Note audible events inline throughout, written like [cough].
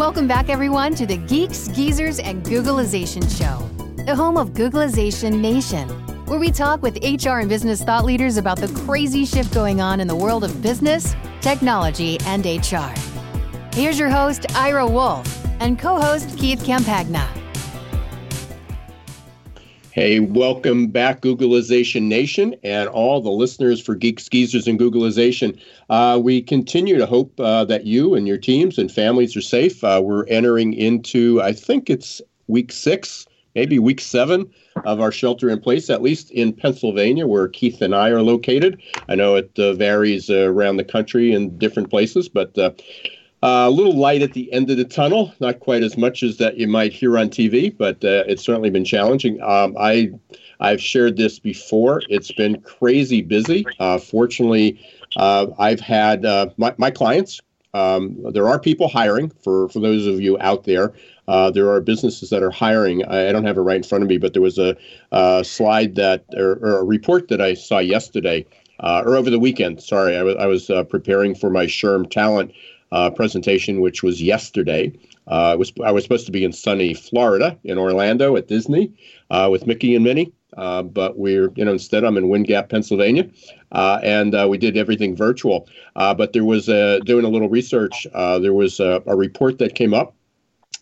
Welcome back, everyone, to the Geeks, Geezers, and Googlization Show, the home of Googlization Nation, where we talk with HR and business thought leaders about the crazy shift going on in the world of business, technology, and HR. Here's your host, Ira Wolf, and co host, Keith Campagna. Hey, welcome back, Googlization Nation, and all the listeners for Geeks Geezers and Googlization. Uh, we continue to hope uh, that you and your teams and families are safe. Uh, we're entering into, I think it's week six, maybe week seven of our shelter in place, at least in Pennsylvania, where Keith and I are located. I know it uh, varies uh, around the country in different places, but uh, uh, a little light at the end of the tunnel, not quite as much as that you might hear on TV, but uh, it's certainly been challenging. Um, I I've shared this before. It's been crazy busy. Uh, fortunately, uh, I've had uh, my, my clients. Um, there are people hiring for for those of you out there. Uh, there are businesses that are hiring. I, I, don't have it right in front of me, but there was a, slide that or, or, a report that I saw yesterday or over the weekend. Sorry, I was I was preparing for my SHRM Talent uh, presentation, which was yesterday. Uh, was I was supposed to be in sunny Florida in Orlando at Disney uh, with Mickey and Minnie, uh, but we're you know instead I'm in Wind Gap, Pennsylvania, uh, and uh, we did everything virtual. but there was a, doing a little research. there was a, a report that came up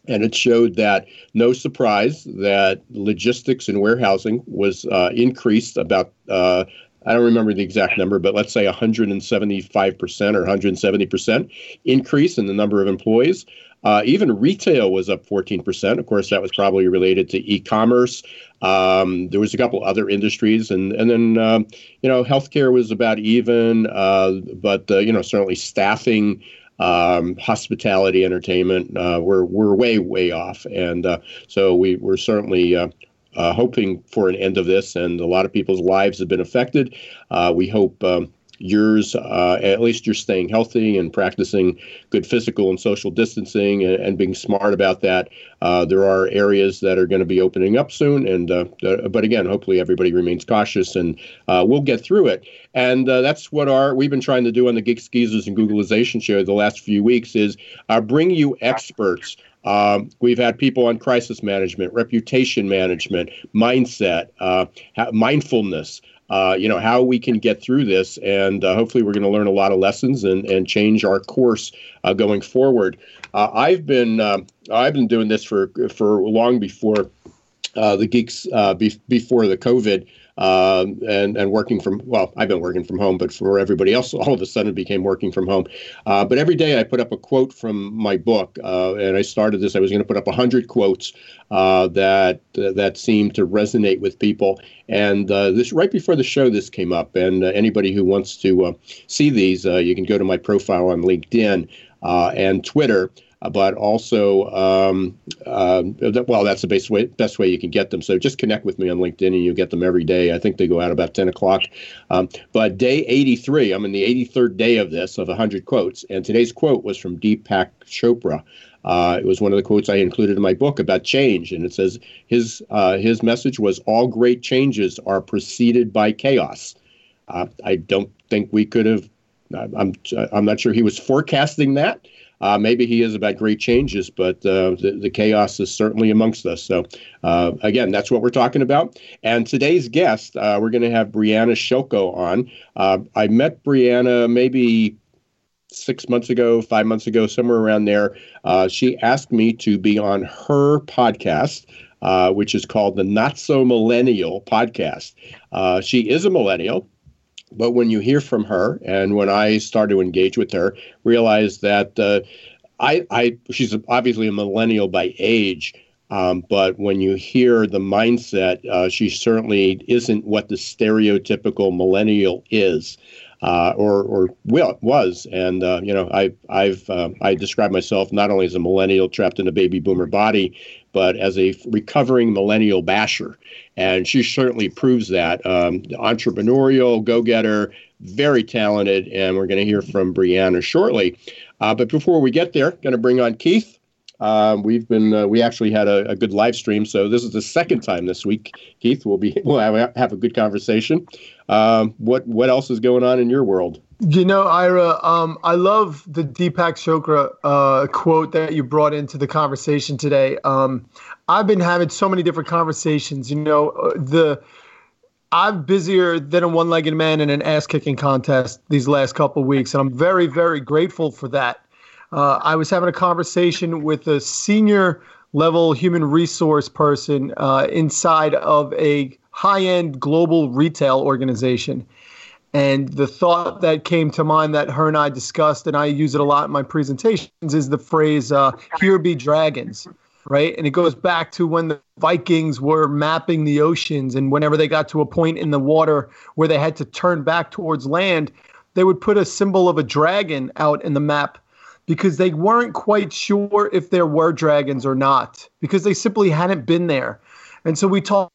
and it showed that no surprise that logistics and warehousing was uh, increased about uh, I don't remember the exact number, but let's say 175% or 170% increase in the number of employees. Uh, even retail was up 14%. Of course, that was probably related to e-commerce. Um, there was a couple other industries, and and then um, you know healthcare was about even, uh, but uh, you know certainly staffing. Um, hospitality, entertainment, uh, we're we're way way off, and uh, so we we're certainly uh, uh, hoping for an end of this, and a lot of people's lives have been affected. Uh, we hope um, yours, uh, at least you're staying healthy and practicing good physical and social distancing and, and being smart about that. Uh, there are areas that are going to be opening up soon, and uh, uh, but again, hopefully everybody remains cautious, and we'll get through it. And that's what our we've been trying to do on the Geeks Geezers and Googlization show the last few weeks is bring you experts um, we've had people on crisis management, reputation management, mindset, uh, mindfulness. Uh, you know how we can get through this, and uh, hopefully we're going to learn a lot of lessons and, and change our course uh, going forward. Uh, I've been uh, I've been doing this for for long before the geeks be, before the COVID um, and and working from well, I've been working from home, but for everybody else, all of a sudden it became working from home. Uh, but every day I put up a quote from my book, uh, and I started this. I was going to put up hundred quotes uh, that that seemed to resonate with people. And uh, this right before the show, this came up. And uh, anybody who wants to uh, see these, you can go to my profile on LinkedIn and Twitter. Uh, but also, um, uh, well, that's the best way, best way you can get them. So just connect with me on LinkedIn and you get them every day. I think they go out about 10 o'clock. Um, but day 83, I'm in the 83rd day of this, of 100 quotes. And today's quote was from Deepak Chopra. Uh, it was one of the quotes I included in my book about change, and it says his uh, his message was all great changes are preceded by chaos. Uh, I don't think we could have. I'm I'm not sure he was forecasting that, uh, maybe he is about great changes, but uh, the, the, chaos is certainly amongst us. So, uh, again, that's what we're talking about. And today's guest, uh, we're going to have Brianna Shelko on. Uh, I met Brianna maybe six months ago, five months ago, somewhere around there. Uh, she asked me to be on her podcast. Which is called the Not So Millennial podcast. She is a millennial. But when you hear from her, and when I started to engage with her, realize that uh, I, I, she's obviously a millennial by age, um, but when you hear the mindset, uh, she certainly isn't what the stereotypical millennial is. Uh, or or will was. And uh, you know, I I've uh, I describe myself not only as a millennial trapped in a baby boomer body, but as a recovering millennial basher. And she certainly proves that. Um, entrepreneurial, go getter, very talented. And we're going to hear from Brianna shortly. Uh, but before we get there, going to bring on Keith. Um, we've been uh, we actually had a, a, good live stream, so this is the second time this week. Keith, we'll be [laughs] we'll have, have a good conversation. Um, what what else is going on in your world? You know, Ira, um, I love the Deepak Chopra uh, quote that you brought into the conversation today. Um, I've been having so many different conversations. You know, uh, the I'm busier than a one-legged man in an ass-kicking contest these last couple weeks, and I'm very, very grateful for that. Uh, I was having a conversation with a senior level human resource person uh, inside of a high end global retail organization. And the thought that came to mind that her and I discussed, and I use it a lot in my presentations, is the phrase, uh, here be dragons, right? And it goes back to when the Vikings were mapping the oceans, and whenever they got to a point in the water where they had to turn back towards land, they would put a symbol of a dragon out in the map because they weren't quite sure if there were dragons or not because they simply hadn't been there. And so we talked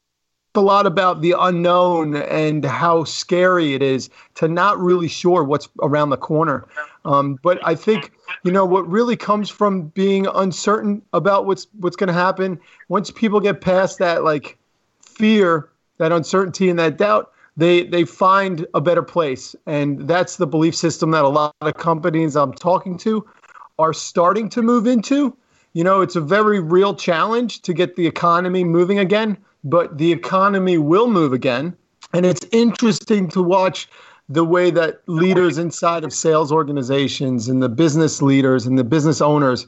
a lot about the unknown and how scary it is to not really sure what's around the corner. Um, but I think you know what really comes from being uncertain about what's what's going to happen. Once people get past that like fear, that uncertainty, and that doubt, they they find a better place, and that's the belief system that a lot of companies I'm talking to are starting to move into. You know, it's a very real challenge to get the economy moving again, but the economy will move again. And it's interesting to watch the way that leaders inside of sales organizations and the business leaders and the business owners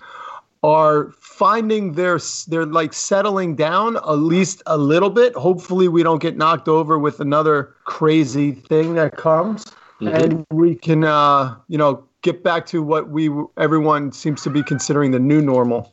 are finding their they're like settling down at least a little bit. Hopefully we don't get knocked over with another crazy thing that comes mm-hmm. and we can uh, you know get back to what we everyone seems to be considering the new normal.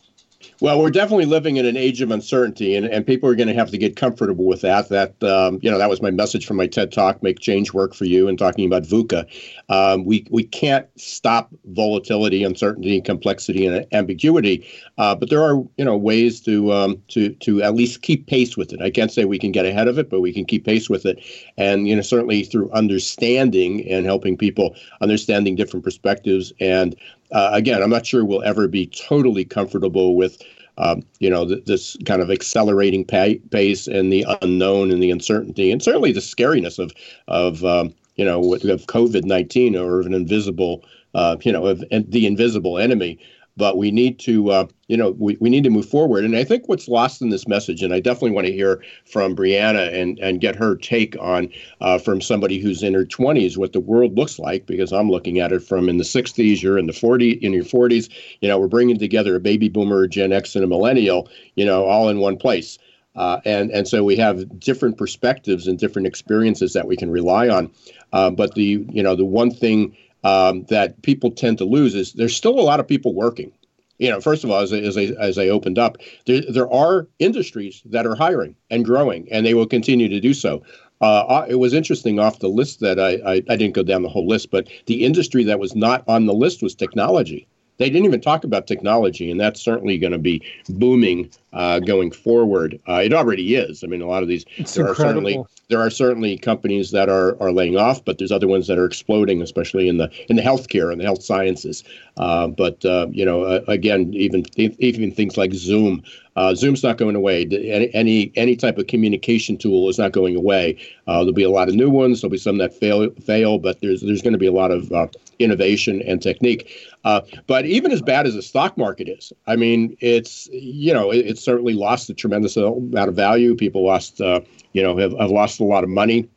Well, we're definitely living in an age of uncertainty, and, and people are going to have to get comfortable with that. That um, you know, that was my message from my TED Talk, "Make Change Work for You," and talking about VUCA. Um, we we can't stop volatility, uncertainty, complexity, and ambiguity, uh, but there are you know ways to um, to to at least keep pace with it. I can't say we can get ahead of it, but we can keep pace with it, and you know certainly through understanding and helping people understanding different perspectives and uh, again, I'm not sure we'll ever be totally comfortable with, um, you know, th- this kind of accelerating pace and the unknown and the uncertainty, and certainly the scariness of of um, you know of COVID nineteen or of an invisible, uh, you know, of the invisible enemy but we need to uh, you know we, we need to move forward. And i think what's lost in this message and i definitely want to hear from brianna and and get her take on uh, from somebody who's in her 20s what the world looks like because i'm looking at it from in the 60s you're in the 40 in your 40s you know we're bringing together a baby boomer a gen x and a millennial you know all in one place. Uh, and and so we have different perspectives and different experiences that we can rely on. Uh, but the you know the one thing um, that people tend to lose is there's still a lot of people working. You know, first of all, as as I, as I opened up, there, there are industries that are hiring and growing, and they will continue to do so. Uh, it was interesting off the list that I, I, I didn't go down the whole list, but the industry that was not on the list was technology. They didn't even talk about technology, and that's certainly going to be booming uh, going forward. Uh, it already is. I mean, a lot of these it's there incredible. are certainly there are certainly companies that are are laying off, but there's other ones that are exploding, especially in the in the healthcare and the health sciences. Uh, but uh, you know, uh, again, even even things like Zoom. Uh, Zoom's not going away. Any, any any type of communication tool is not going away. Uh, there'll be a lot of new ones. There'll be some that fail fail, but there's there's going to be a lot of uh, innovation and technique. but even as bad as the stock market is, I mean, it's you know, it, certainly lost a tremendous amount of value. People lost, uh, you know, have, have, lost a lot of money,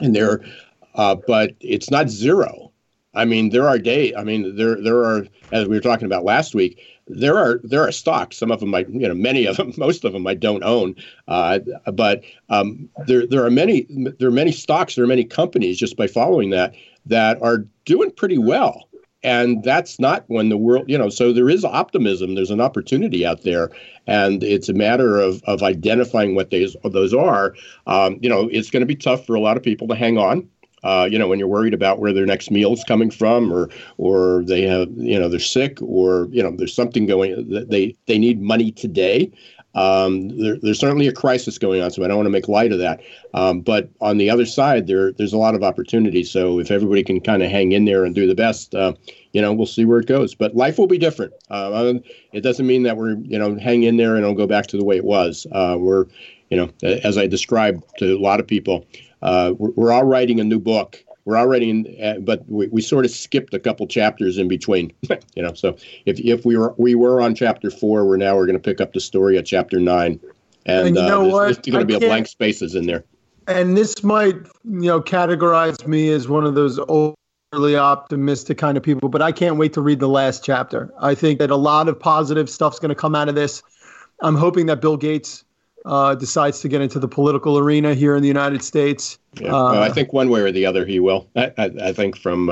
and there, uh, but it's not zero. I mean, there are days. I mean, there there are, as we were talking about last week, there are there are stocks. Some of them, I you know, many of them, [laughs] most of them, I don't own. Uh, but um, there there are many there are many stocks. There are many companies just by following that that are doing pretty well and that's not when the world you know so there is optimism there's an opportunity out there and it's a matter of of identifying what those those are um, you know it's going to be tough for a lot of people to hang on Uh, you know, when you're worried about where their next meal is coming from, or or they have, you know, they're sick, or you know, there's something going. They they need money today. Um, there, there's certainly a crisis going on, so I don't want to make light of that. Um, but on the other side, there there's a lot of opportunity. So if everybody can kind of hang in there and do the best, uh, you know, we'll see where it goes. But life will be different. Uh, it doesn't mean that we're you know hang in there and it'll go back to the way it was. Uh, we're you know, as I described to a lot of people, uh, we're, we're all writing a new book we're already in, uh, but we, we sort of skipped a couple chapters in between, [laughs] you know. So if if we were we were on chapter four, we're now we're going to pick up the story at chapter nine, and, and you uh, what? there's, there's going to be a blank spaces in there. And this might you know categorize me as one of those overly optimistic kind of people, but I can't wait to read the last chapter. I think that a lot of positive stuff's going to come out of this. I'm hoping that Bill Gates uh, decides to get into the political arena here in the United States. Yeah. Uh, well, I think one way or the other he will. I, I, I think from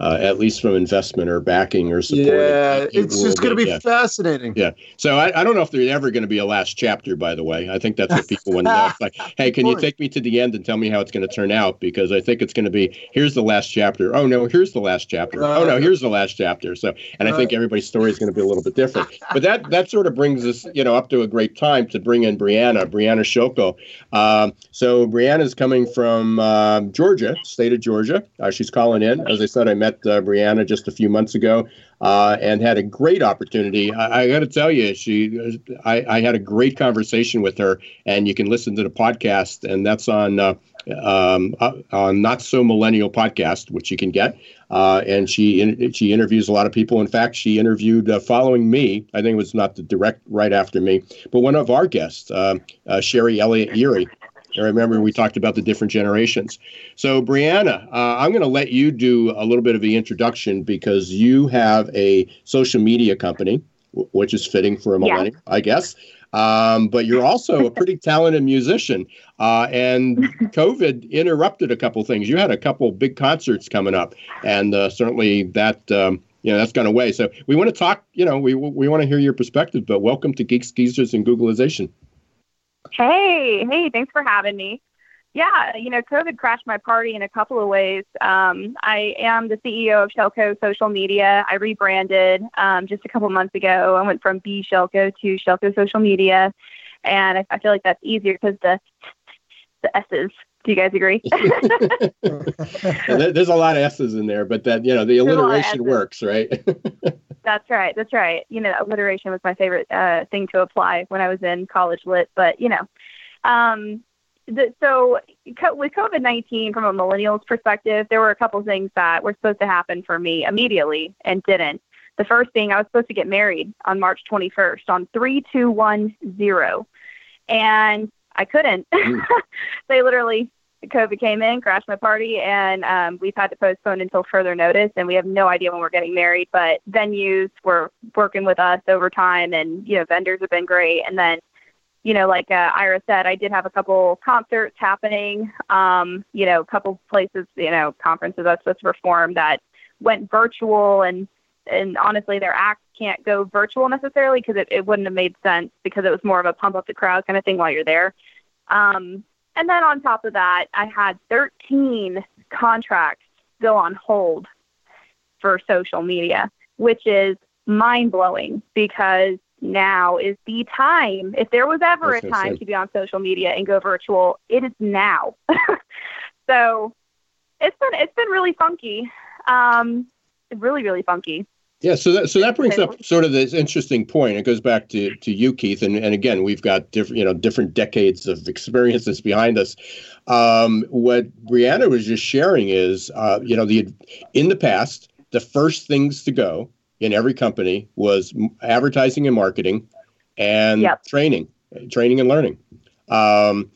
uh, at least from investment or backing or support. Yeah, it, it's just going to be yeah. fascinating. Yeah. So I, I don't know if there's ever going to be a last chapter, by the way. I think that's what people want to know. It's like, [laughs] hey, can you take me to the end and tell me how it's going to turn out? Because I think it's going to be here's the last chapter. Oh, no, here's the last chapter. oh, no, here's the last chapter. So, and I think everybody's story is going to be a little bit [laughs] different. But that that sort of brings us, you know, up to a great time to bring in Brianna, Brianna Shelko. Um, so Brianna is coming from uh, Georgia, state of Georgia. Uh, she's calling in. As I said, I met met uh, Brianna just a few months ago uh, and had a great opportunity. I, I got to tell you, she, I, I, had a great conversation with her, and you can listen to the podcast, and that's on uh, um, uh, on Not So Millennial podcast, which you can get. Uh, and she in, she interviews a lot of people. In fact, she interviewed uh, following me. I think it was not the direct right after me, but one of our guests, Sherry Elliott-Yeary, I remember we talked about the different generations. So, Brianna, uh, I'm going to let you do a little bit of the introduction because you have a social media company, w- which is fitting for a millennial, yeah. I guess. Um, but you're also a pretty [laughs] talented musician. Uh, and COVID interrupted a couple things. You had a couple big concerts coming up, and uh, certainly that. Um, you know, that's gone away. So we want to talk, you know, we, we want to hear your perspective, but welcome to Geeks, Geezers, and Googlization. Hey, hey, thanks for having me. Yeah, you know, COVID crashed my party in a couple of ways. Um, I am the CEO of Shelko Social Media. I rebranded um, just a couple months ago. I went from B Shelko to Shelko Social Media, and I, I feel like that's easier because the the S's. Do you guys agree? [laughs] [laughs] There's a lot of S's in there, but that you know the alliteration works, right? [laughs] That's right. That's right. You know, alliteration was my favorite uh, thing to apply when I was in college lit. But you know, um, the, so with COVID nineteen, from a millennials perspective, there were a couple things that were supposed to happen for me immediately and didn't. The first thing, I was supposed to get married on March 21st on 3210. And I couldn't. Mm. [laughs] they literally COVID came in, crashed my party, and um, we've had to postpone until further notice. And we have no idea when we're getting married. But venues were working with us over time, and you know, vendors have been great. And then, you know, like uh, Ira said, I did have a couple concerts happening. Um, you know, a couple places, you know, conferences I was supposed to perform that went virtual, and and honestly, their acts can't go virtual necessarily because it, it wouldn't have made sense because it was more of a pump up the crowd kind of thing while you're there. Um, and then on top of that, I had 13 contracts still on hold for social media, which is mind blowing because now is the time. If there was ever a time to be on social media and go virtual, it is now. [laughs] so it's been it's been really funky. Um, really, really funky. Yeah, so that so that brings up sort of this interesting point. It goes back to to you, Keith, and, and again, we've got different you know different decades of experiences behind us. Um, what Brianna was just sharing is, uh, you know, the in the past, the first things to go in every company was advertising and marketing, and yep. training, training and learning. Um,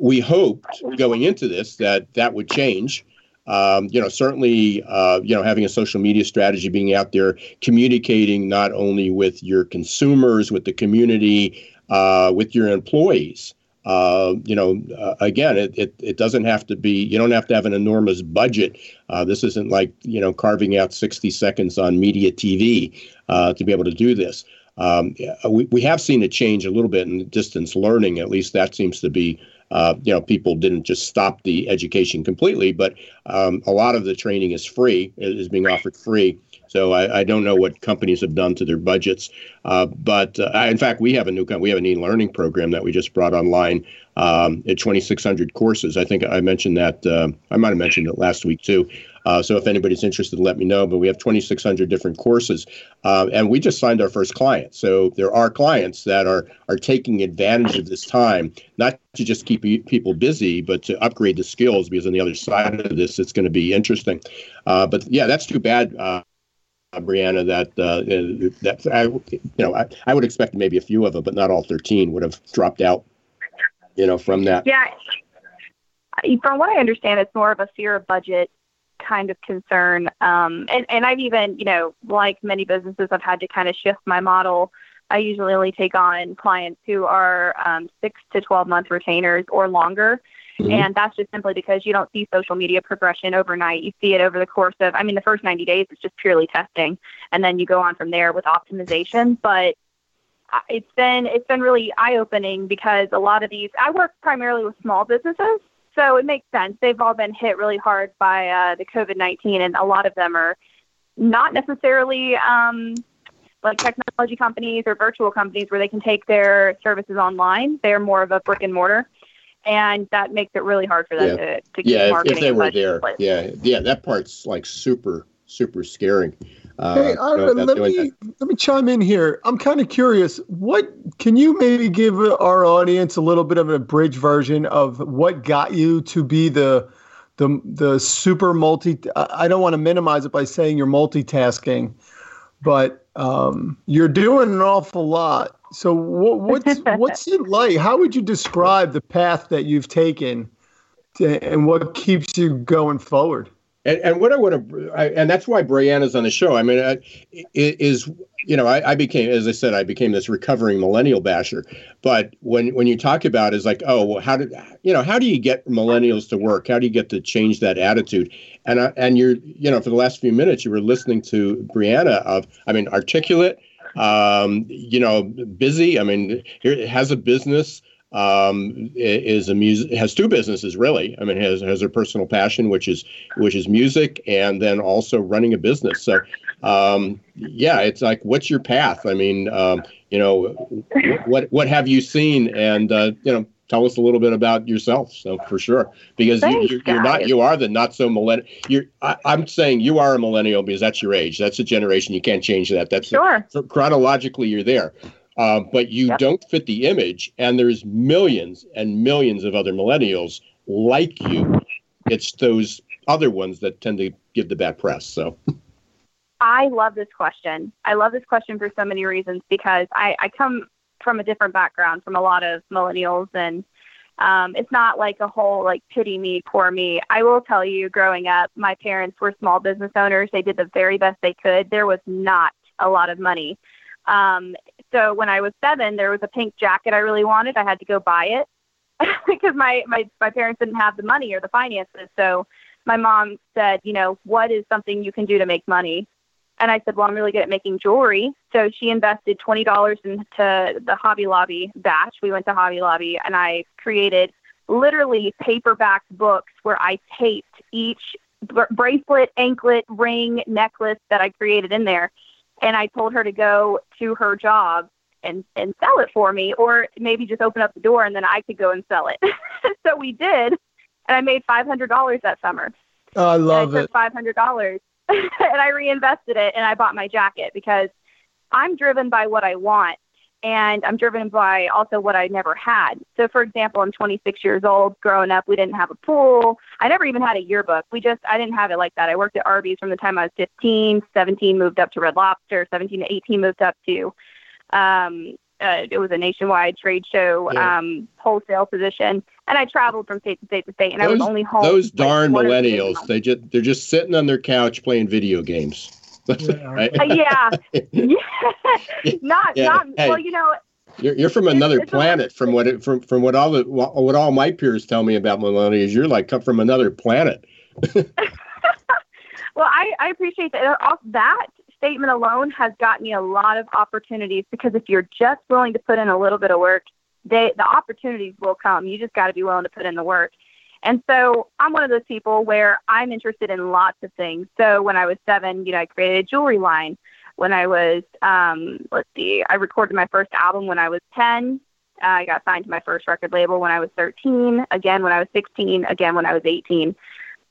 we hoped going into this that that would change um, you know, certainly, uh, you know, having a social media strategy, being out there, communicating not only with your consumers, with the community, uh, with your employees. Uh, you know, uh, again, it, it, it doesn't have to be, you don't have to have an enormous budget. Uh, this isn't like, you know, carving out 60 seconds on media TV uh, to be able to do this. Um, we, we have seen a change a little bit in distance learning. At least that seems to be uh, you know, people didn't just stop the education completely, but um, a lot of the training is free, is being offered free. So I, I, don't know what companies have done to their budgets, uh, but uh, in fact, we have a new we have an e-learning program that we just brought online um, at 2,600 courses. I think I mentioned that uh, I might have mentioned it last week too. Uh, so if anybody's interested, let me know. But we have 2,600 different courses, uh, and we just signed our first client. So there are clients that are are taking advantage of this time, not to just keep people busy, but to upgrade the skills. Because on the other side of this, it's going to be interesting. Uh, but yeah, that's too bad. Uh, Brianna, that uh, that I, you know, I, I would expect maybe a few of them, but not all 13 would have dropped out, you know, from that. Yeah, from what I understand, it's more of a fear of budget kind of concern. Um, and, and I've even, you know, like many businesses, I've had to kind of shift my model. I usually only take on clients who are um, six to 12 month retainers or longer. Mm-hmm. And that's just simply because you don't see social media progression overnight. You see it over the course of, I mean, the first 90 days is just purely testing. And then you go on from there with optimization. But it's been it's been really eye opening because a lot of these I work primarily with small businesses so it makes sense. They've all been hit really hard by uh, the COVID 19, and a lot of them are not necessarily um, like technology companies or virtual companies where they can take their services online. They're more of a brick and mortar. And that makes it really hard for them yeah. to, to yeah, if, if they were there. Yeah, yeah, that part's like super, super scary. Uh, hey, let me let me chime in here. I'm kind of curious. What can you maybe give our audience a little bit of an abridged version of what got you to be the the the super multi? I don't want to minimize it by saying you're multitasking, but um, you're doing an awful lot. So what, what's [laughs] what's it like? How would you describe the path that you've taken, to, and what keeps you going forward? And, and what I want to, and that's why Brianna's on the show. I mean, uh, is you know, I, I, became, as I said, I became this recovering millennial basher. But when when you talk about is like, oh, well, how did you know, how do you get millennials to work? How do you get to change that attitude? And uh, and you're, you know, for the last few minutes, you were listening to Brianna of, I mean, articulate, um, you know, busy. I mean, here has a business um, is a music has two businesses really. I mean, has has her personal passion, which is which is music, and then also running a business. So, um, yeah, it's like, what's your path? I mean, um, you know, what what have you seen, and uh, you know, tell us a little bit about yourself. So for sure, because Thanks, you, are not you are the not so millennial. You're I, am saying you are a millennial because that's your age. That's a generation. You can't change that. That's sure. Chronologically, you're there. Uh, but you yep. don't fit the image, and there's millions and millions of other millennials like you. It's those other ones that tend to give the bad press. So. I love this question. I love this question for so many reasons because I, I come from a different background from a lot of millennials and um, it's not like a whole like pity me, poor me. I will tell you, growing up, my parents were small business owners. They did the very best they could. There was not a lot of money. Um, so when I was seven, there was a pink jacket I really wanted. I had to go buy it [laughs] because my, my, my parents didn't have the money or the finances. So my mom said, you know, what is something you can do to make money? And I said, well, I'm really good at making jewelry. So she invested $20 into the Hobby Lobby batch. We went to Hobby Lobby and I created literally paperback books where I taped each bracelet, anklet, ring, necklace that I created in there and I told her to go to her job and and sell it for me, or maybe just open up the door and then I could go and sell it. [laughs] so we did, and I made five hundred dollars that summer. Oh, I love and I it. Five hundred dollars, [laughs] and I reinvested it, and I bought my jacket because I'm driven by what I want, and I'm driven by also what I never had. So, for example, I'm 26 years old. Growing up, we didn't have a pool. I never even had a yearbook. We just, I didn't have it like that. I worked at Arby's from the time I was 15. 17 moved up to Red Lobster. 17 to 18 moved up to, um, uh, it was a nationwide trade show yeah. um, wholesale position, and I traveled from state to state to state, and those, I was only home. Those darn millennials, they just they're just sitting on their couch playing video games. Right? uh, yeah, [laughs] yeah, [laughs] not yeah. not hey, well. You know, you're, you're from another it's, planet. from what it, from from what all the what all my peers tell me about millennials, you're like come from another planet. [laughs] well, I I appreciate that. Off That statement alone has got me a lot of opportunities because if you're just willing to put in a little bit of work, they the opportunities will come. You just got to be willing to put in the work. And so I'm one of those people where I'm interested in lots of things. So when I was seven, you know, I created a jewelry line. When I was, um, let's see, I recorded my first album when I was 10. Uh, I got signed to my first record label when I was 13. Again when I was 16. Again when I was 18.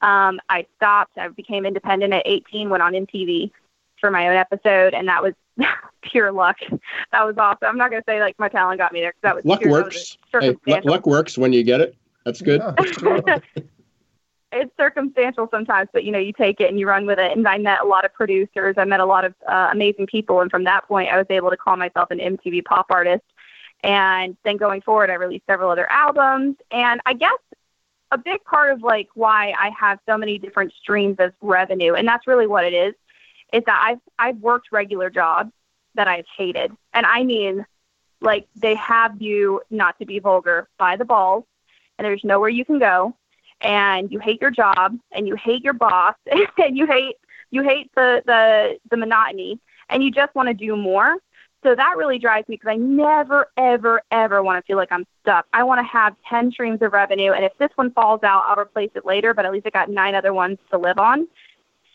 Um, I stopped. I became independent at 18. Went on MTV for my own episode, and that was [laughs] pure luck. That was awesome. I'm not gonna say like my talent got me there because that was luck pure, works. Hey, luck works when you get it. That's good. Yeah, [laughs] it's circumstantial sometimes, but you know, you take it and you run with it. And I met a lot of producers. I met a lot of uh, amazing people, and from that point, I was able to call myself an MTV pop artist. And then going forward, I released several other albums. And I guess a big part of like why I have so many different streams of revenue, and that's really what it is, is that I've I've worked regular jobs that I've hated, and I mean, like they have you not to be vulgar by the balls, and there's nowhere you can go, and you hate your job, and you hate your boss, [laughs] and you hate you hate the the the monotony, and you just want to do more. So that really drives me because I never, ever, ever want to feel like I'm stuck. I want to have 10 streams of revenue. And if this one falls out, I'll replace it later, but at least I got nine other ones to live on.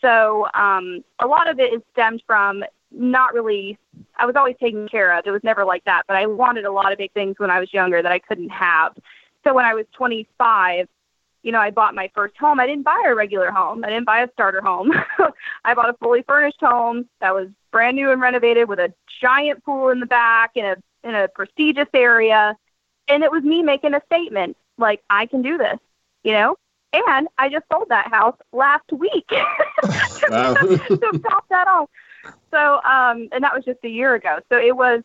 So um, a lot of it is stemmed from not really, I was always taken care of. It was never like that, but I wanted a lot of big things when I was younger that I couldn't have. So when I was 25, you know, I bought my first home. I didn't buy a regular home. I didn't buy a starter home. [laughs] I bought a fully furnished home that was brand new and renovated with a giant pool in the back in a in a prestigious area. And it was me making a statement like I can do this, you know? And I just sold that house last week [laughs] wow. [laughs] to top that off. So, um, and that was just a year ago. So it was,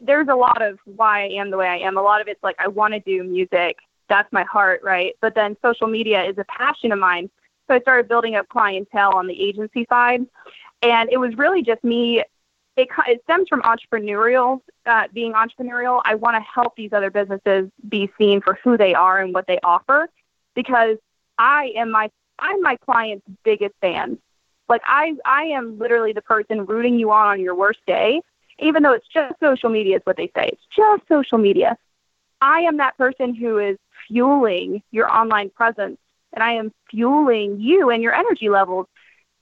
there's a lot of why I am the way I am. A lot of it's like I want to do music. That's my heart, right? But then social media is a passion of mine. So I started building up clientele on the agency side. And it was really just me. It, it stems from entrepreneurial, uh, being entrepreneurial. I want to help these other businesses be seen for who they are and what they offer because I am my I'm my client's biggest fan. Like I I am literally the person rooting you on on your worst day, even though it's just social media is what they say. It's just social media. I am that person who is fueling your online presence and I am fueling you and your energy levels.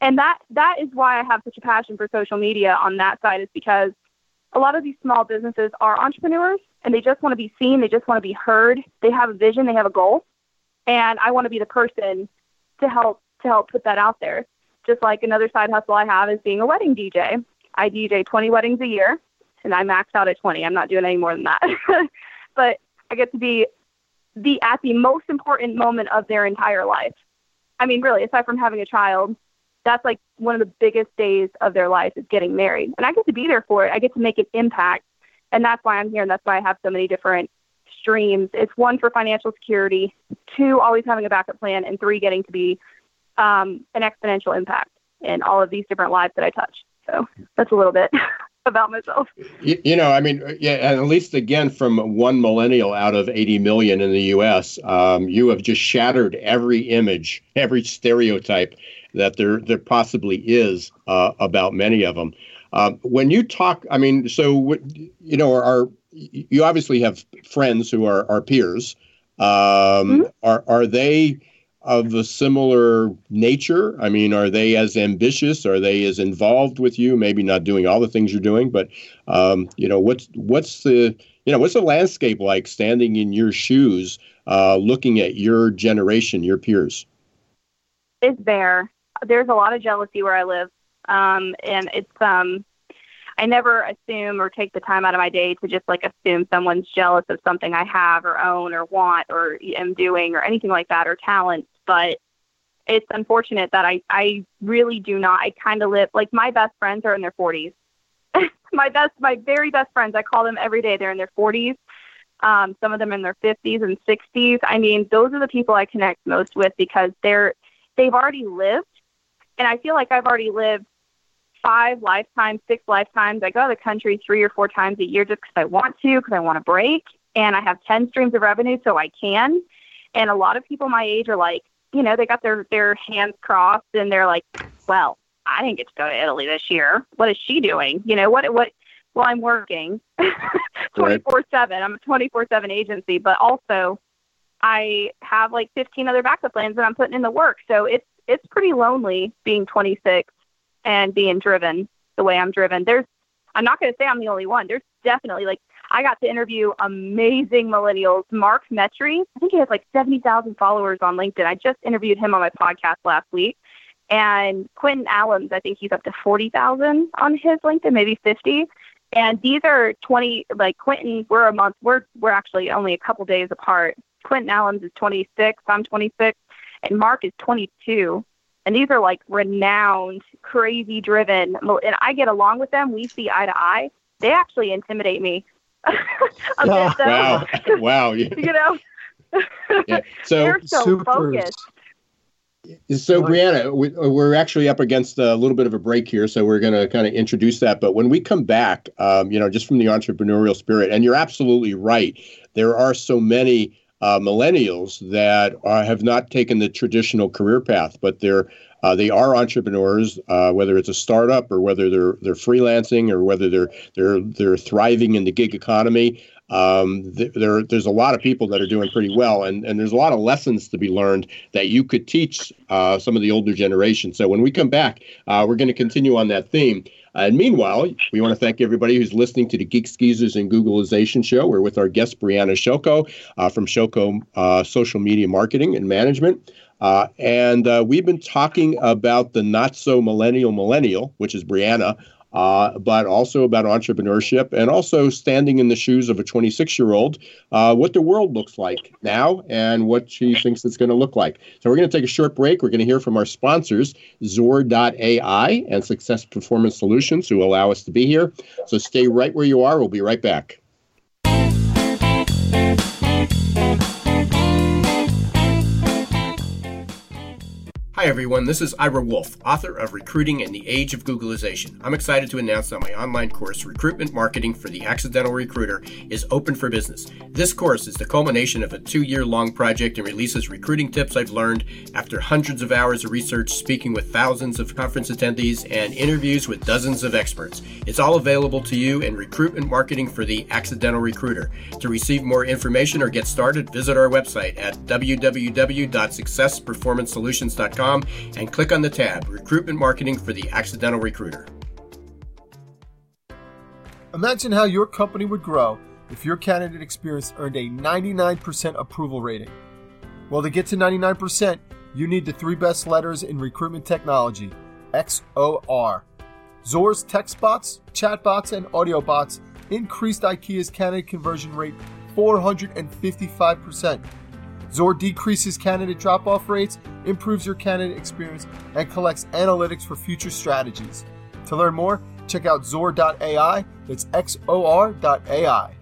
And that that is why I have such a passion for social media on that side is because a lot of these small businesses are entrepreneurs and they just want to be seen, they just want to be heard. They have a vision, they have a goal and I want to be the person to help to help put that out there. Just like another side hustle I have is being a wedding DJ. I DJ 20 weddings a year, and I max out at 20. I'm not doing any more than that. [laughs] but I get to be the at the most important moment of their entire life. I mean, really, aside from having a child, that's like one of the biggest days of their life is getting married. And I get to be there for it. I get to make an impact. And that's why I'm here. And that's why I have so many different streams. It's one for financial security, two, always having a backup plan, and three, getting to be um, an exponential impact in all of these different lives that I touch. So that's a little bit [laughs] about myself. You, you, know, I mean, yeah, and at least again from one millennial out of 80 million in the U.S., um, you have just shattered every image, every stereotype that there there possibly is uh, about many of them. Uh, when you talk, I mean, so you know, our you obviously have friends who are, are peers. Um, mm-hmm. Are are they of a similar nature? I mean, are they as ambitious? Are they as involved with you? Maybe not doing all the things you're doing, but um, you know, what's what's the you know what's the landscape like standing in your shoes, uh, looking at your generation, your peers? It's there. There's a lot of jealousy where I live, um, and it's um, I never assume or take the time out of my day to just like assume someone's jealous of something I have or own or want or am doing or anything like that or talent. But it's unfortunate that I, I really do not. I kind of live like my best friends are in their 40s. [laughs] my best, my very best friends, I call them every day. They're in their 40s. Um, some of them in their 50s and 60s. I mean, those are the people I connect most with because they're they've already lived, and I feel like I've already lived five lifetimes, six lifetimes. I go to the country three or four times a year just because I want to, because I want to break. And I have 10 streams of revenue, so I can. And a lot of people my age are like, you know, they got their, their hands crossed and they're like, well, I didn't get to go to Italy this year. What is she doing? You know, what, what, well, I'm working [laughs] 24 7. I'm a 24 7 agency, but also I have like 15 other backup plans that I'm putting in the work. So it's, it's pretty lonely being 26 and being driven the way I'm driven. There's, I'm not going to say I'm the only one. There's definitely like, I got to interview amazing millennials. Mark Metry, I think he has like 70,000 followers on LinkedIn. I just interviewed him on my podcast last week. And Quentin Allums, I think he's up to 40,000 on his LinkedIn, maybe 50. And these are 20, like Quentin, we're a month, we're, we're actually only a couple days apart. Quentin Allums is 26, I'm 26, and Mark is 22. And these are like renowned, crazy driven, and I get along with them. We see eye to eye. They actually intimidate me. [laughs] wow. [laughs] wow. [laughs] you know? yeah. So, they're so super. focused. So, Brianna, we're actually up against a little bit of a break here, so we're going to kind of introduce that. But when we come back, um, you know, just from the entrepreneurial spirit, and you're absolutely right, there are so many uh, millennials that uh, have not taken the traditional career path, but they're uh, they are entrepreneurs, uh, whether it's a startup or whether they're they're freelancing or whether they're they're they're thriving in the gig economy. Um, th- there, there's a lot of people that are doing pretty well, and, and there's a lot of lessons to be learned that you could teach uh, some of the older generation. So when we come back, uh, we're going to continue on that theme. And meanwhile, we want to thank everybody who's listening to the Geeks Geezers and Googlization show. We're with our guest, Brianna Shelko uh, from Shelko uh, Social Media Marketing and Management. Uh, and uh, we've been talking about the not so millennial millennial, which is Brianna, uh, but also about entrepreneurship and also standing in the shoes of a 26 year old, uh, what the world looks like now and what she thinks it's going to look like. So, we're going to take a short break. We're going to hear from our sponsors, XOR.ai and Success Performance Solutions, who allow us to be here. So, stay right where you are. We'll be right back. Hi everyone, this is Ira Wolf, author of Recruiting in the Age of Googlization. I'm excited to announce that my online course, Recruitment Marketing for the Accidental Recruiter, is open for business. This course is the culmination of a two year long project and releases recruiting tips I've learned after hundreds of hours of research, speaking with thousands of conference attendees, and interviews with dozens of experts. It's all available to you in Recruitment Marketing for the Accidental Recruiter. To receive more information or get started, visit our website at www.successperformancesolutions.com and click on the tab Recruitment Marketing for the Accidental Recruiter. Imagine how your company would grow if your candidate experience earned a 99% approval rating. Well, to get to 99%, you need the three best letters in recruitment technology XOR. XOR's text bots, chat bots, and audio bots increased IKEA's candidate conversion rate 455%. XOR decreases candidate drop off rates, improves your candidate experience, and collects analytics for future strategies. To learn more, check out XOR.ai. That's XOR.ai.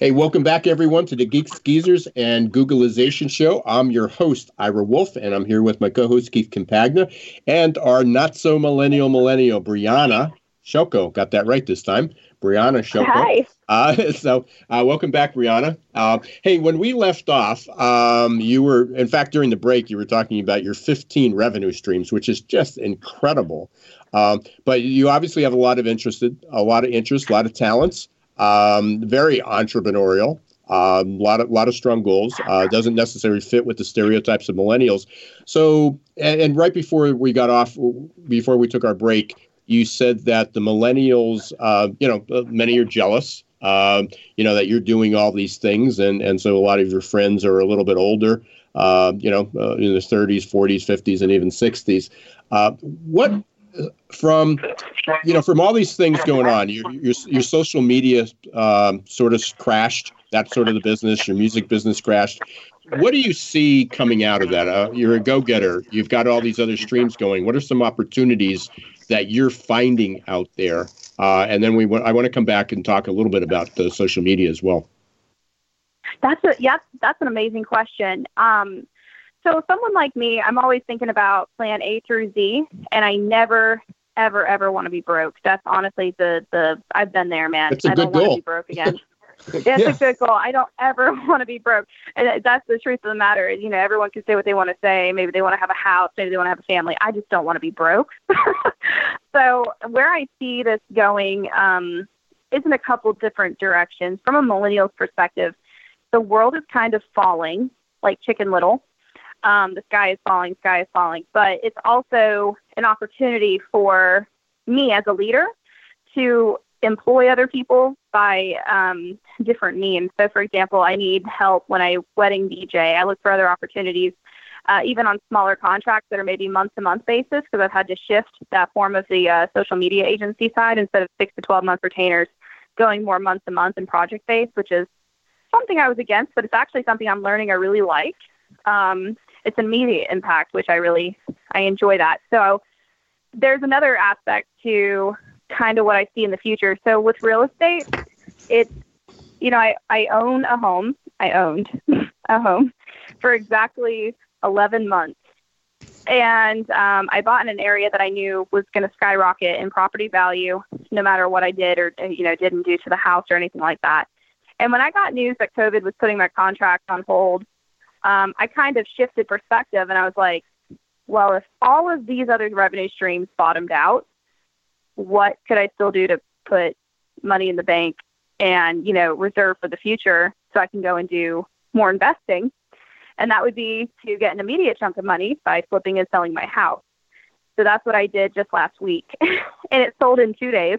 Hey, welcome back, everyone, to the Geeks Geezers and Googlization Show. I'm your host, Ira Wolf, and I'm here with my co host, Keith Campagna, and our not so millennial millennial, Brianna Shelko. Got that right this time. Brianna Shelko. Hi. Uh, [laughs] so, uh, welcome back, Brianna. Uh, hey, when we left off, um, you were, in fact, during the break, you were talking about your 15 revenue streams, which is just incredible. Um, but you obviously have a lot of interest, a lot of interest, a lot of talents, um, very entrepreneurial. A um, lot of lot of strong goals. Uh, doesn't necessarily fit with the stereotypes of millennials. So, and, and right before we got off, before we took our break, you said that the millennials, uh, you know, uh, many are jealous. Uh, you know that you're doing all these things, and and so a lot of your friends are a little bit older. Uh, you know, uh, in their 30s, 40s, 50s, and even 60s. Uh, what from you know from all these things going on, your your, your social media um, sort of crashed. That sort of the business. Your music business crashed what do you see coming out of that? Uh, you're a go-getter. You've got all these other streams going. What are some opportunities that you're finding out there? Uh, and then we w- I want to come back and talk a little bit about the social media as well. That's a yeah, that's an amazing question. Um, so someone like me, I'm always thinking about plan A through Z, and I never ever ever want to be broke. That's honestly the the I've been there, man. That's a I good don't goal. want to be broke again. [laughs] That's yeah. a good goal. I don't ever [laughs] want to be broke. And that's the truth of the matter. You know, everyone can say what they want to say. Maybe they want to have a house. Maybe they want to have a family. I just don't want to be broke. [laughs] so where I see this going um, is in a couple different directions. From a millennial's perspective, the world is kind of falling like Chicken Little. Um, the sky is falling, sky is falling. But it's also an opportunity for me as a leader to employ other people by um, different means. So, for example, I need help when I wedding DJ. I look for other opportunities, uh, even on smaller contracts that are maybe month to month basis, because I've had to shift that form of the uh, social media agency side instead of six to 12 month retainers, going more month to month and project based, which is something I was against, but it's actually something I'm learning I really like. Um, it's immediate impact, which I really I enjoy that. So there's another aspect to kind of what I see in the future. So with real estate, it's you know, I, I own a home. I owned [laughs] a home for exactly 11 months. And um, I bought in an area that I knew was going to skyrocket in property value no matter what I did or, you know, didn't do to the house or anything like that. And when I got news that COVID was putting my contract on hold, um, I kind of shifted perspective and I was like, well, if all of these other revenue streams bottomed out, what could I still do to put money in the bank and, you know, reserve for the future so I can go and do more investing? And that would be to get an immediate chunk of money by flipping and selling my house. So that's what I did just last week. [laughs] and it sold in two days,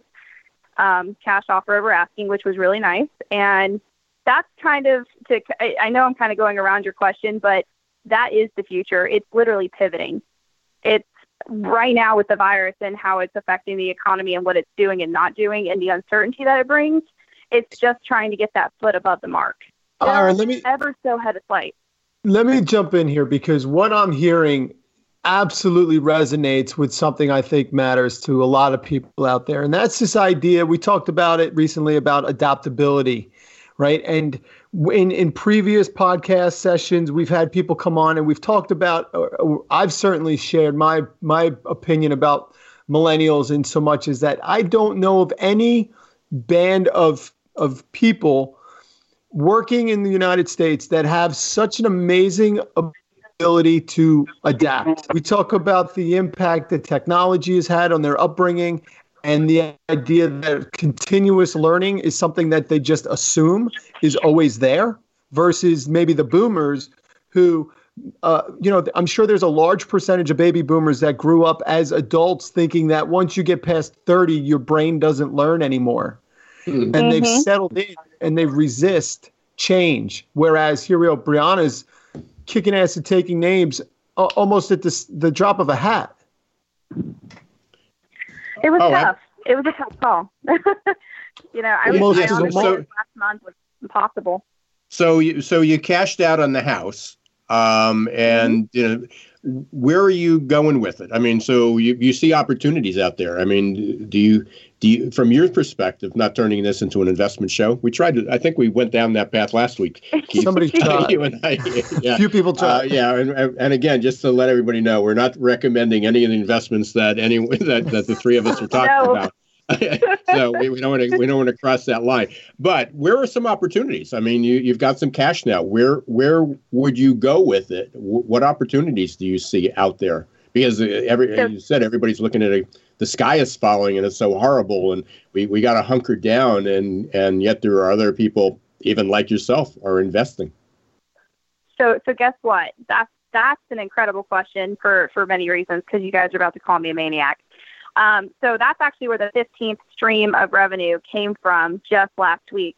um, cash offer over asking, which was really nice. And that's kind of to, I know I'm kind of going around your question, but that is the future. It's literally pivoting. It's right now with the virus and how it's affecting the economy and what it's doing and not doing and the uncertainty that it brings. It's just trying to get that foot above the mark. All right, let me ever so head of flight. Let me jump in here because what I'm hearing absolutely resonates with something I think matters to a lot of people out there. And that's this idea we talked about it recently about adaptability, right? And in in previous podcast sessions we've had people come on and we've talked about uh, I've certainly shared my my opinion about millennials in so much as that I don't know of any band of of people working in the United States that have such an amazing ability to adapt. We talk about the impact that technology has had on their upbringing and the idea that continuous learning is something that they just assume is always there versus maybe the boomers who uh, you know i'm sure there's a large percentage of baby boomers that grew up as adults thinking that once you get past 30 your brain doesn't learn anymore mm-hmm. and they've mm-hmm. settled in and they resist change whereas here we go brianna's kicking ass and taking names uh, almost at the, the drop of a hat it was oh, tough. I, it was a tough call. [laughs] you know, I was I honestly, so, last month was impossible. So you so you cashed out on the house, um, and mm-hmm. you know where are you going with it? I mean, so you, you see opportunities out there. I mean, do you do you, from your perspective, not turning this into an investment show? We tried to. I think we went down that path last week. [laughs] Somebody [laughs] tried. you and I, yeah. Few people tried. Uh, yeah, and, and again, just to let everybody know, we're not recommending any of the investments that any [laughs] that, that the three of us are talking no. about. so we, we, don't want to we don't want to cross that line. But where are some opportunities? I mean, you you've got some cash now. Where where would you go with it? W- what opportunities do you see out there? Because uh, every so, you said everybody's looking at a, the sky is falling and it's so horrible, and we we got to hunker down, and and yet there are other people, even like yourself, are investing. So so guess what? That's that's an incredible question for for many reasons because you guys are about to call me a maniac. Um, so that's actually where the 15th stream of revenue came from just last week.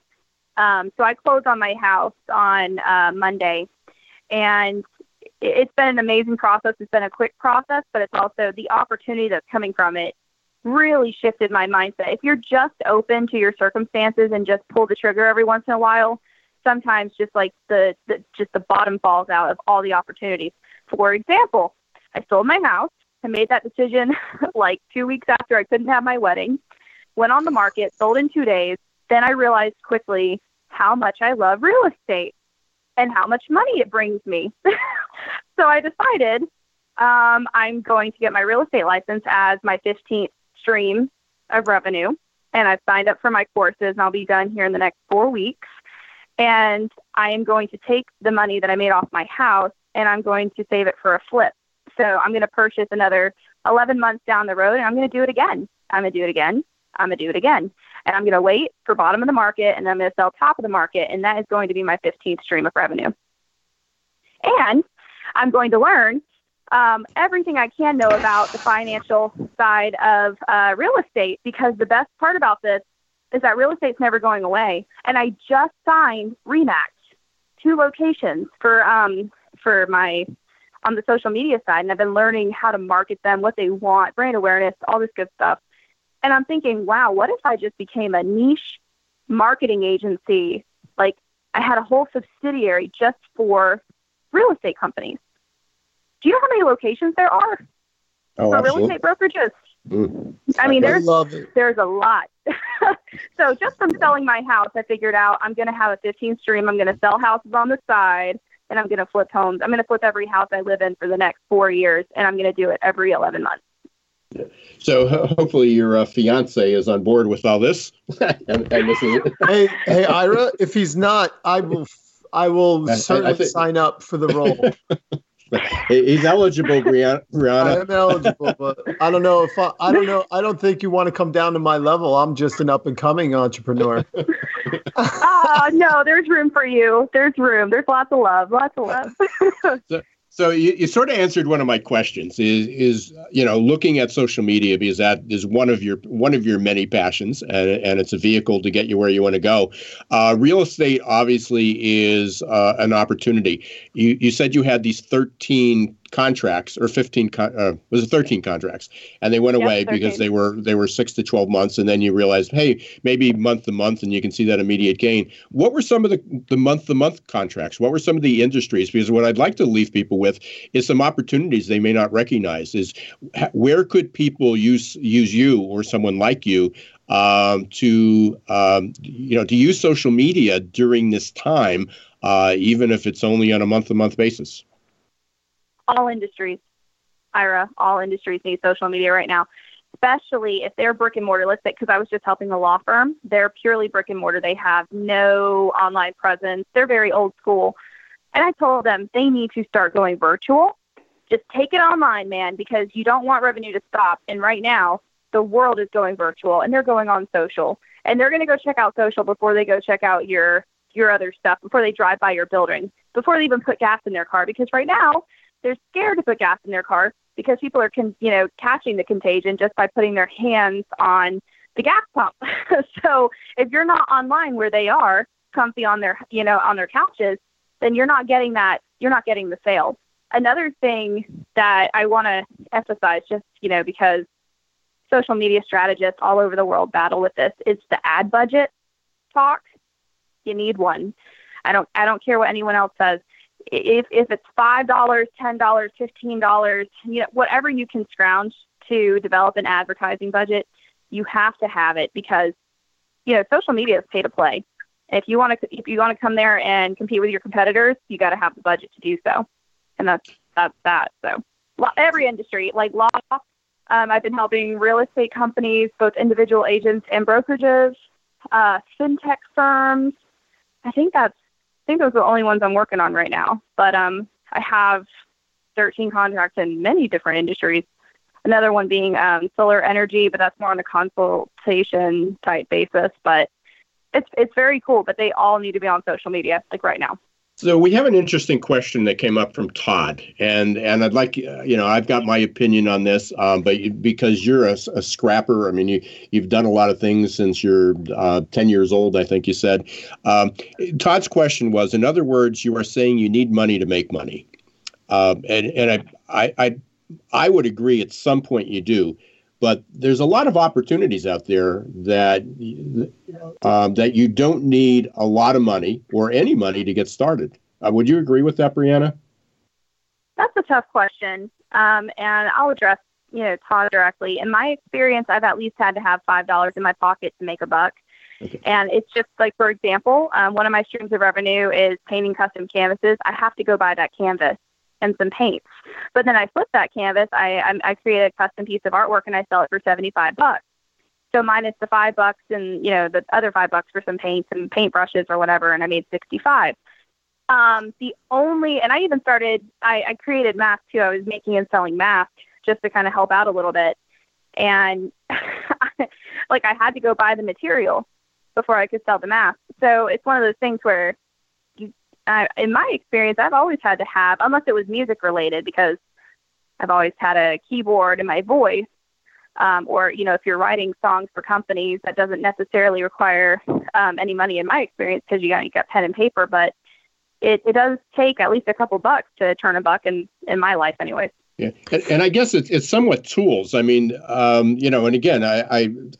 Um, so I closed on my house on uh, Monday, and it's been an amazing process. It's been a quick process, but it's also the opportunity that's coming from it really shifted my mindset. If you're just open to your circumstances and just pull the trigger every once in a while, sometimes just like the, the just the bottom falls out of all the opportunities. For example, I sold my house. I made that decision [laughs] like two weeks after I couldn't have my wedding. Went on the market, sold in two days. Then I realized quickly how much I love real estate and how much money it brings me. [laughs] so I decided um, I'm going to get my real estate license as my 15th stream of revenue. and I've signed up for my courses, and I'll be done here in the next four weeks. And I am going to take the money that I made off my house, and I'm going to save it for a flip. So I'm going to purchase another 11 months down the road, and I'm going to do it again. I'm going to do it again. I'm going to do it again. And I'm going to wait for bottom of the market, and then I'm going to sell top of the market, and that is going to be my 15th stream of revenue. And I'm going to learn um, everything I can know about the financial side of uh, real estate because the best part about this is that real estate's never going away. And I just signed RE/MAX, two locations for um, for my on the social media side, and I've been learning how to market them, what they want, brand awareness, all this good stuff. And I'm thinking, wow, what if I just became a niche marketing agency? Like I had a whole subsidiary just for real estate companies. Do you know how many locations there are oh, for absolutely. real estate brokerages? Mm. I mean, I there's love there's a lot. [laughs] so just from selling my house, I figured out I'm going to have a 15 stream. I'm going to sell houses on the side, and I'm going to flip homes. I'm going to flip every house I live in for the next four years, and I'm going to do it every 11 months. So ho- hopefully your uh, fiance is on board with all this. [laughs] and, and this is hey, hey, Ira. If he's not, I will. I will I- I certainly think- sign up for the role. [laughs] he's eligible, Brianna. I'm eligible, but I don't know if I, I don't know. I don't think you want to come down to my level. I'm just an up and coming entrepreneur. [laughs] Ah, no, there's room for you. There's room. There's lots of love. Lots of love. So you, you sort of answered one of my questions. Is is you know looking at social media because that is one of your one of your many passions, and, and it's a vehicle to get you where you want to go. Uh, real estate obviously is uh, an opportunity. You you said you had these thirteen contracts or 15 con- uh, was it 13 contracts? And they went Yep, away 13. because they were they were 6 to 12 months and then you realized hey maybe month to month and you can see that immediate gain. What were some of the the month to month contracts? What were some of the industries? Because what I'd like to leave people with is some opportunities they may not recognize is where could people use use you or someone like you um, to um, you know to use social media during this time uh, even if it's only on a month to month basis all industries, Ira, all industries need social media right now, especially if they're brick and mortar. Let's say, because I was just helping a law firm, they're purely brick and mortar. They have no online presence. They're very old school. And I told them they need to start going virtual. Just take it online, man, because you don't want revenue to stop. And right now, the world is going virtual and they're going on social. And they're going to go check out social before they go check out your your other stuff, before they drive by your building, before they even put gas in their car. Because right now, they're scared to put gas in their car because people are, con- you know, catching the contagion just by putting their hands on the gas pump. [laughs] so if you're not online where they are, comfy on their, you know, on their couches, then you're not getting that. You're not getting the sales. Another thing that I want to emphasize, just you know, because social media strategists all over the world battle with this, is the ad budget talk. You need one. I don't. I don't care what anyone else says if if it's five dollars, ten dollars, fifteen dollars, you know, whatever you can scrounge to develop an advertising budget, you have to have it because you know social media is pay to play. If you want to if you want to come there and compete with your competitors, you got to have the budget to do so, and that's that's that. So every industry, like law, um, I've been helping real estate companies, both individual agents and brokerages, uh, fintech firms. I think that's think those are the only ones I'm working on right now. But um, I have 13 contracts in many different industries. Another one being um, solar energy, but that's more on a consultation type basis. But it's it's very cool. But they all need to be on social media, like right now. So we have an interesting question that came up from Todd, and and I'd like uh, you know I've got my opinion on this, um, but you, because you're a, a, scrapper, I mean you you've done a lot of things since you're uh, ten years old, I think you said. Um, Todd's question was, in other words, you are saying you need money to make money, um, and and I, I I I would agree at some point you do, but there's a lot of opportunities out there that um, that you don't need a lot of money or any money to get started. Uh, would you agree with that, Brianna? That's a tough question, um, and I'll address you know Todd directly. In my experience, I've at least had to have five dollars in my pocket to make a buck. Okay. And it's just like, for example, um, one of my streams of revenue is painting custom canvases. I have to go buy that canvas and some paints. But then I flip that canvas. I I, I create a custom piece of artwork and I sell it for seventy five bucks. So minus the five bucks and you know the other five bucks for some paints and paintbrushes or whatever, and I made sixty five. Um, the only, and I even started, I, I created masks too. I was making and selling masks just to kind of help out a little bit. And [laughs] like I had to go buy the material before I could sell the mask. So it's one of those things where uh, in my experience, I've always had to have, unless it was music related, because I've always had a keyboard in my voice. Um, or, you know, if you're writing songs for companies, that doesn't necessarily require um, any money in my experience because you got, you got pen and paper. But it, it does take at least a couple bucks to turn a buck in, in my life anyways. Yeah, and, and, I guess it's, it's somewhat tools. I mean, um, you know, and again, I,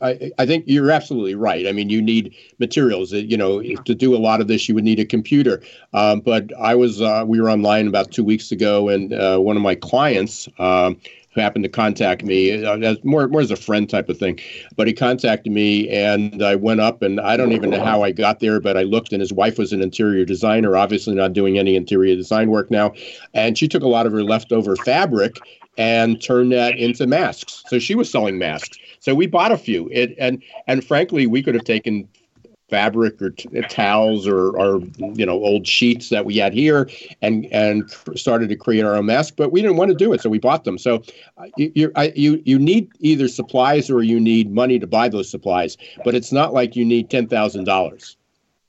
I I think you're absolutely right. I mean, you need materials. You know, to do a lot of this, you would need a computer. Um, but I was uh, we were online about two weeks ago, and uh, one of my clients. Um, who happened to contact me uh, as more more as a friend type of thing. But he contacted me, and I went up, and I don't even know how I got there, but I looked, and his wife was an interior designer, obviously not doing any interior design work now, and she took a lot of her leftover fabric and turned that into masks. So she was selling masks. So we bought a few. It, and and frankly, we could have taken fabric or t- towels or, or you know old sheets that we had here and and started to create our own mask but we didn't want to do it so we bought them so uh, you I, you you need either supplies or you need money to buy those supplies but it's not like you need ten thousand dollars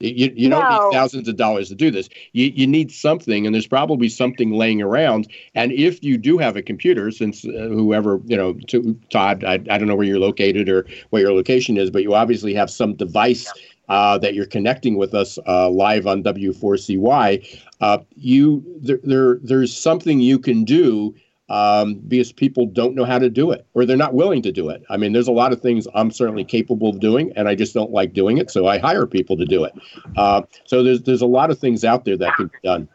you, you no. don't need thousands of dollars to do this. You, you need something, and there's probably something laying around. And if you do have a computer, since uh, whoever, you know, to, Todd, I, I don't know where you're located or where your location is, but you obviously have some device uh, that you're connecting with us uh, live on W4CY, uh, you there, there there's something you can do um, because people don't know how to do it or they're not willing to do it. I mean, there's a lot of things I'm certainly capable of doing, and I just don't like doing it, so I hire people to do it. Uh, so there's there's a lot of things out there that can be done.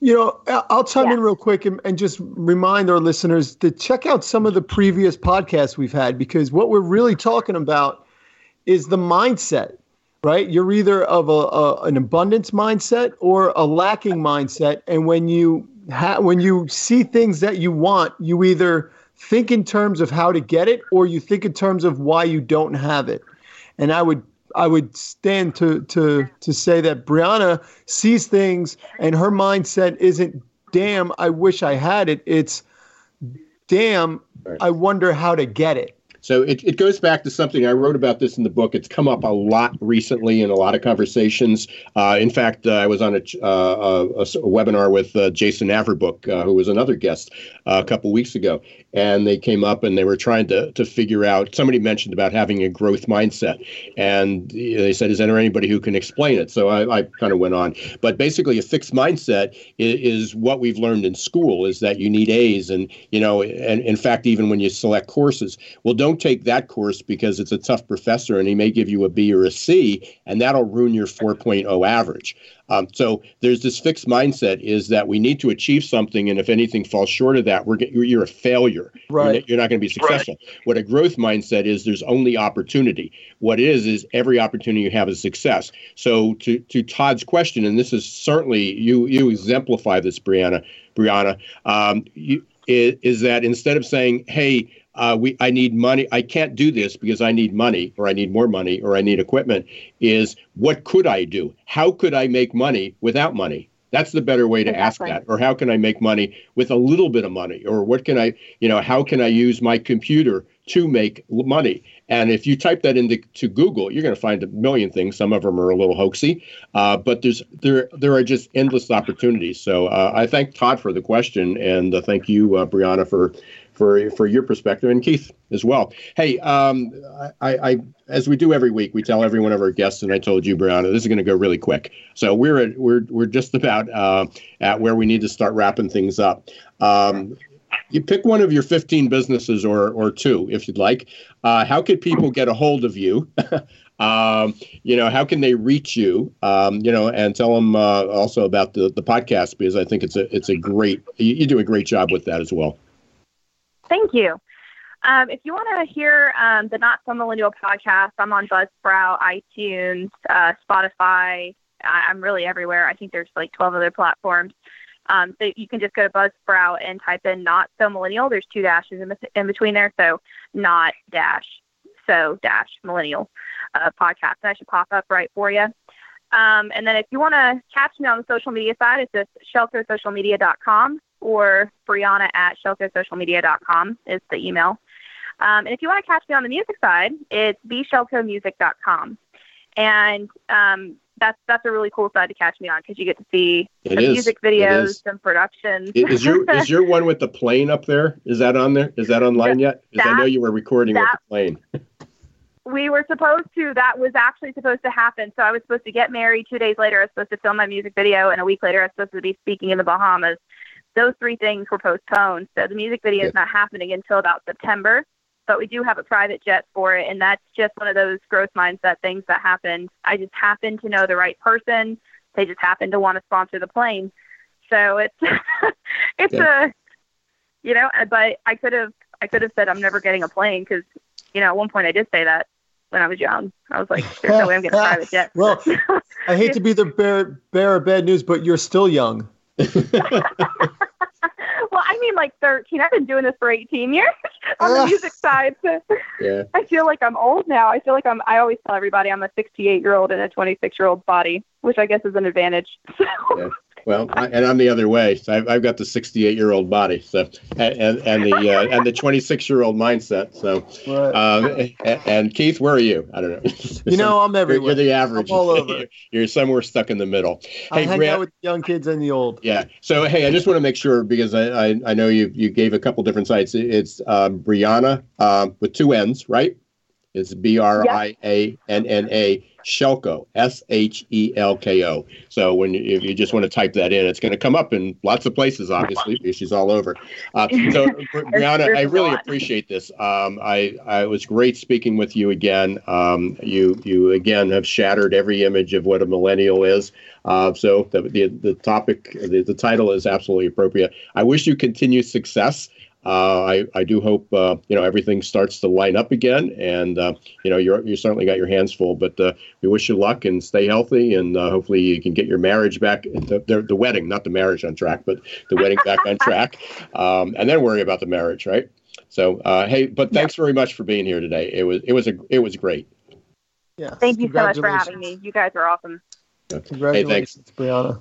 You know, I'll chime yeah. in real quick and, and, just remind our listeners to check out some of the previous podcasts we've had because what we're really talking about is the mindset, right? You're either of a, a an abundance mindset or a lacking mindset, and when you ha- when you see things that you want, you either think in terms of how to get it or you think in terms of why you don't have it. And I would I would stand to to to say that Brianna sees things and her mindset isn't damn I wish I had it. It's damn I wonder how to get it. So it, it goes back to something I wrote about this in the book. It's come up a lot recently in a lot of conversations. Uh, in fact, uh, I was on a, uh, a, a webinar with uh, Jason Averbook, uh, who was another guest uh, a couple weeks ago, and they came up and they were trying to to figure out. Somebody mentioned about having a growth mindset, and they said, "Is there anybody who can explain it?" So I, I kind of went on, but basically, a fixed mindset is, is what we've learned in school: is that you need A's, and you know, and in fact, even when you select courses, well, don't don't take that course because it's a tough professor and he may give you a B or a C, and that'll ruin your 4.0 average. Um, so there's this fixed mindset is that we need to achieve something, and if anything falls short of that, we're you're a failure. Right. You're, not going to be successful. Right. What a growth mindset is, there's only opportunity. What is is every opportunity you have is success. So to to Todd's question, and this is certainly you you exemplify this, Brianna. Brianna, um, you, is, is that instead of saying, "Hey," uh, we I need money. I can't do this because I need money, or I need more money, or I need equipment. Is what could I do? How could I make money without money? That's the better way to exactly. ask that. Or how can I make money with a little bit of money? Or what can I, you know, how can I use my computer to make money? And if you type that into to Google, you're going to find a million things. Some of them are a little hoaxy, uh, but there's there there are just endless opportunities. So uh, I thank Todd for the question, and uh, thank you, uh, Brianna, for for for your perspective, and Keith as well. Hey, um, I, I, as we do every week, we tell every one of our guests, and I told you, Brianna, this is going to go really quick. So we're at, we're we're just about uh, at where we need to start wrapping things up. Um, you pick one of your 15 businesses or or two if you'd like. Uh, how could people get a hold of you? [laughs] um, you know, how can they reach you? Um, you know, and tell them uh, also about the the podcast because I think it's a it's a great you, you do a great job with that as well. Thank you. Um, if you want to hear um, the Not So Millennial podcast, I'm on Buzzsprout, iTunes, uh, Spotify. I- am really everywhere. I think there's like 12 other platforms. Um, so you can just go to Buzzsprout and type in Not So Millennial. There's two dashes in, in between there, so Not dash so dash millennial uh, podcast. That should pop up right for you. Um, and then if you want to catch me on the social media side, it's just shelkosocialmedia.com or Brianna at shelkosocialmedia.com is the email. Um, and if you want to catch me on the music side, it's bshelkomusic.com. And um, that's that's a really cool side to catch me on because you get to see It the is. music videos and productions. Is your is your one with the plane up there? Is that on there? Is that [laughs] online yet? Because I know you were recording with the plane. [laughs] we were supposed to that was actually supposed to happen so i was supposed to get married two days later i was supposed to film my music video and a week later i was supposed to be speaking in the bahamas those three things were postponed so the music video is not happening until about september but we do have a private jet for it and that's just one of those growth mindset things that happened i just happened to know the right person they just happened to want to sponsor the plane so it's [laughs] it's a you know uh, but i could have i could have said i'm never getting a plane because you know at one point i did say that when I was young. I was like, there's no way I'm getting a private [laughs] jet. Well, [laughs] I hate to be the bear, bearer of bad news, but you're still young. [laughs] well, I mean, like 13. I've been doing this for 18 years [laughs] on the music side. So [laughs] Yeah. I feel like I'm old now. I feel like I'm. I always tell everybody I'm a 68 year old in a 26 year old body, which I guess is an advantage. So, Yeah. Well, I, and I'm the other way. So I've, I've got the 68 year old body, so and and, and the uh, and the 26 year old mindset. So, Right. um, and, Keith, where are you? I don't know. you know, I'm [laughs] you're, everywhere. you're the average. I'm all over. [laughs] you're somewhere stuck in the middle. I Hey, hang Brian- out with young kids and the old. Yeah. So hey, I just want to make sure because I I, I know you you gave a couple different sites. It's um, Brianna um, with two N's, right? It's B R I A N N A Shelko S H E L K O. So when you, if you just want to type that in, it's going to come up in lots of places. Obviously, [laughs] because she's all over. Uh, [laughs] so Brianna, I really appreciate this. Um, I, I it was great speaking with you again. Um, you you again have shattered every image of what a millennial is. Uh, so the, the the topic, the, the title is absolutely appropriate. I wish you continued success. Uh, I, I do hope uh, you know everything starts to line up again, and uh, you know you're you certainly got your hands full. But uh, we wish you luck and stay healthy, and uh, hopefully you can get your marriage back, the, the, the wedding, not the marriage on track, but the wedding back on track, [laughs] um, and then worry about the marriage, right? So hey, but thanks very much for being here today. It was it was a it was great. Yeah. thank you so much for having me. You guys are awesome. Congratulations, Brianna.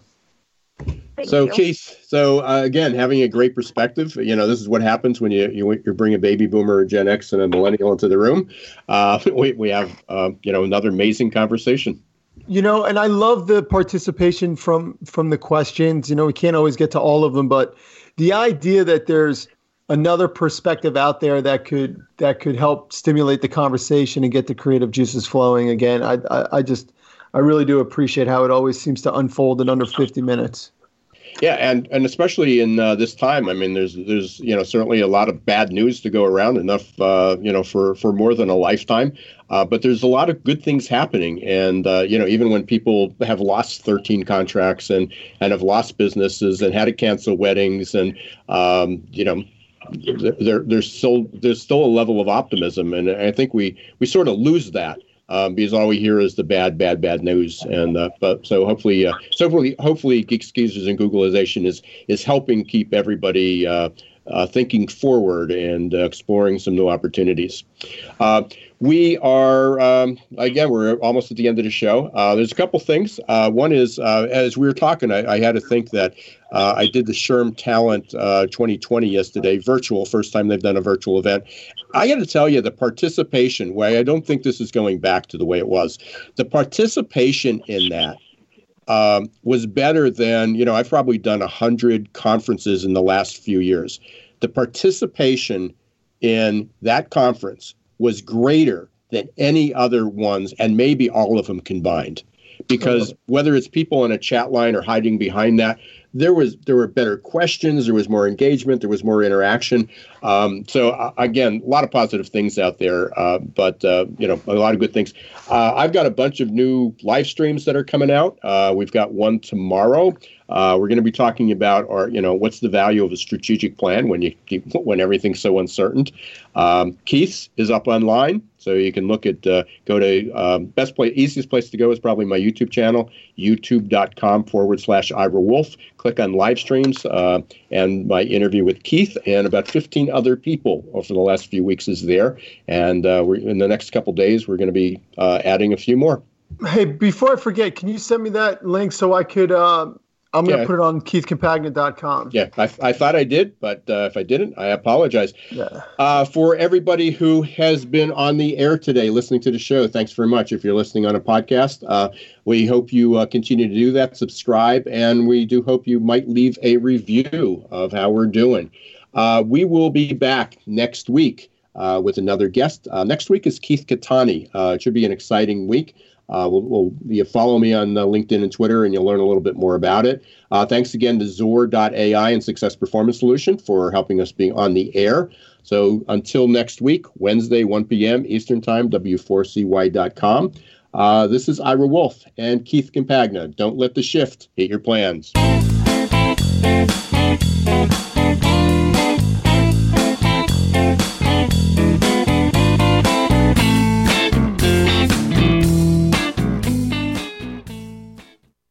Thank So you. Keith, so uh, again, having a great perspective, you know, this is what happens when you you, you bring a baby boomer, a Gen X, and a millennial into the room. Uh, [laughs] we we have uh, you know another amazing conversation. You know, and I love the participation from from the questions. You know, we can't always get to all of them, but the idea that there's another perspective out there that could that could help stimulate the conversation and get the creative juices flowing again. I I, I just I really do appreciate how it always seems to unfold in under 50 minutes. Yeah, and and especially in uh, this time, I mean, there's there's you know certainly a lot of bad news to go around, enough uh, you know for for more than a lifetime. Uh, but there's a lot of good things happening, and uh, you know even when people have lost 13 contracts and and have lost businesses and had to cancel weddings, and um, you know there there's still there's still a level of optimism, and I think we we sort of lose that um, because all we hear is the bad, bad, bad news. And uh, but so hopefully, uh, so hopefully, hopefully, Geeks Geezers and Googlization is is helping keep everybody uh, uh, thinking forward and uh, exploring some new opportunities. Uh, we are um, again, we're almost at the end of the show. Uh, there's a couple things. Uh, one is uh, as we were talking, I, I had to think that. Uh, I did the SHRM Talent uh, 2020 yesterday, virtual, first time they've done a virtual event. I got to tell you, the participation, way I don't think this is going back to the way it was, the participation in that um, was better than, you know, I've probably done 100 conferences in the last few years. The participation in that conference was greater than any other ones, and maybe all of them combined. Because whether it's people on a chat line or hiding behind that, there was there were better questions, there was more engagement, there was more interaction. Um, so uh, again, a lot of positive things out there, uh, but uh, you know a lot of good things. Uh, I've got a bunch of new live streams that are coming out. Uh, we've got one tomorrow. Uh, we're going to be talking about, our you know, what's the value of a strategic plan when you keep, when everything's so uncertain. Um, Keith's is up online, So you can look at, uh, go to um, best place, easiest place to go is probably my YouTube channel, youtube.com forward slash Ira Wolf. Click on live streams uh, and my interview with Keith and about 15 other people over the last few weeks is there. And uh, we're, in the next couple days, we're going to be uh, adding a few more. Hey, before I forget, can you send me that link so I could uh, I'm going to yeah. put it on keithcampagna.com. Yeah, I, I thought I did, but uh, if I didn't, I apologize. Yeah. Uh, for everybody who has been on the air today listening to the show, thanks very much. If you're listening on a podcast, uh, we hope you uh, continue to do that, subscribe, and we do hope you might leave a review of how we're doing. Uh, we will be back next week uh, with another guest. next week is Keith Katani. it should be an exciting week. Uh, we'll, we'll, you follow me on uh, LinkedIn and Twitter, and you'll learn a little bit more about it. Uh, thanks again to XOR.ai and Success Performance Solution for helping us be on the air. So until next week, Wednesday, 1 p.m. Eastern Time, W4CY.com. Uh, this is Ira Wolf and Keith Campagna. Don't let the shift hit your plans.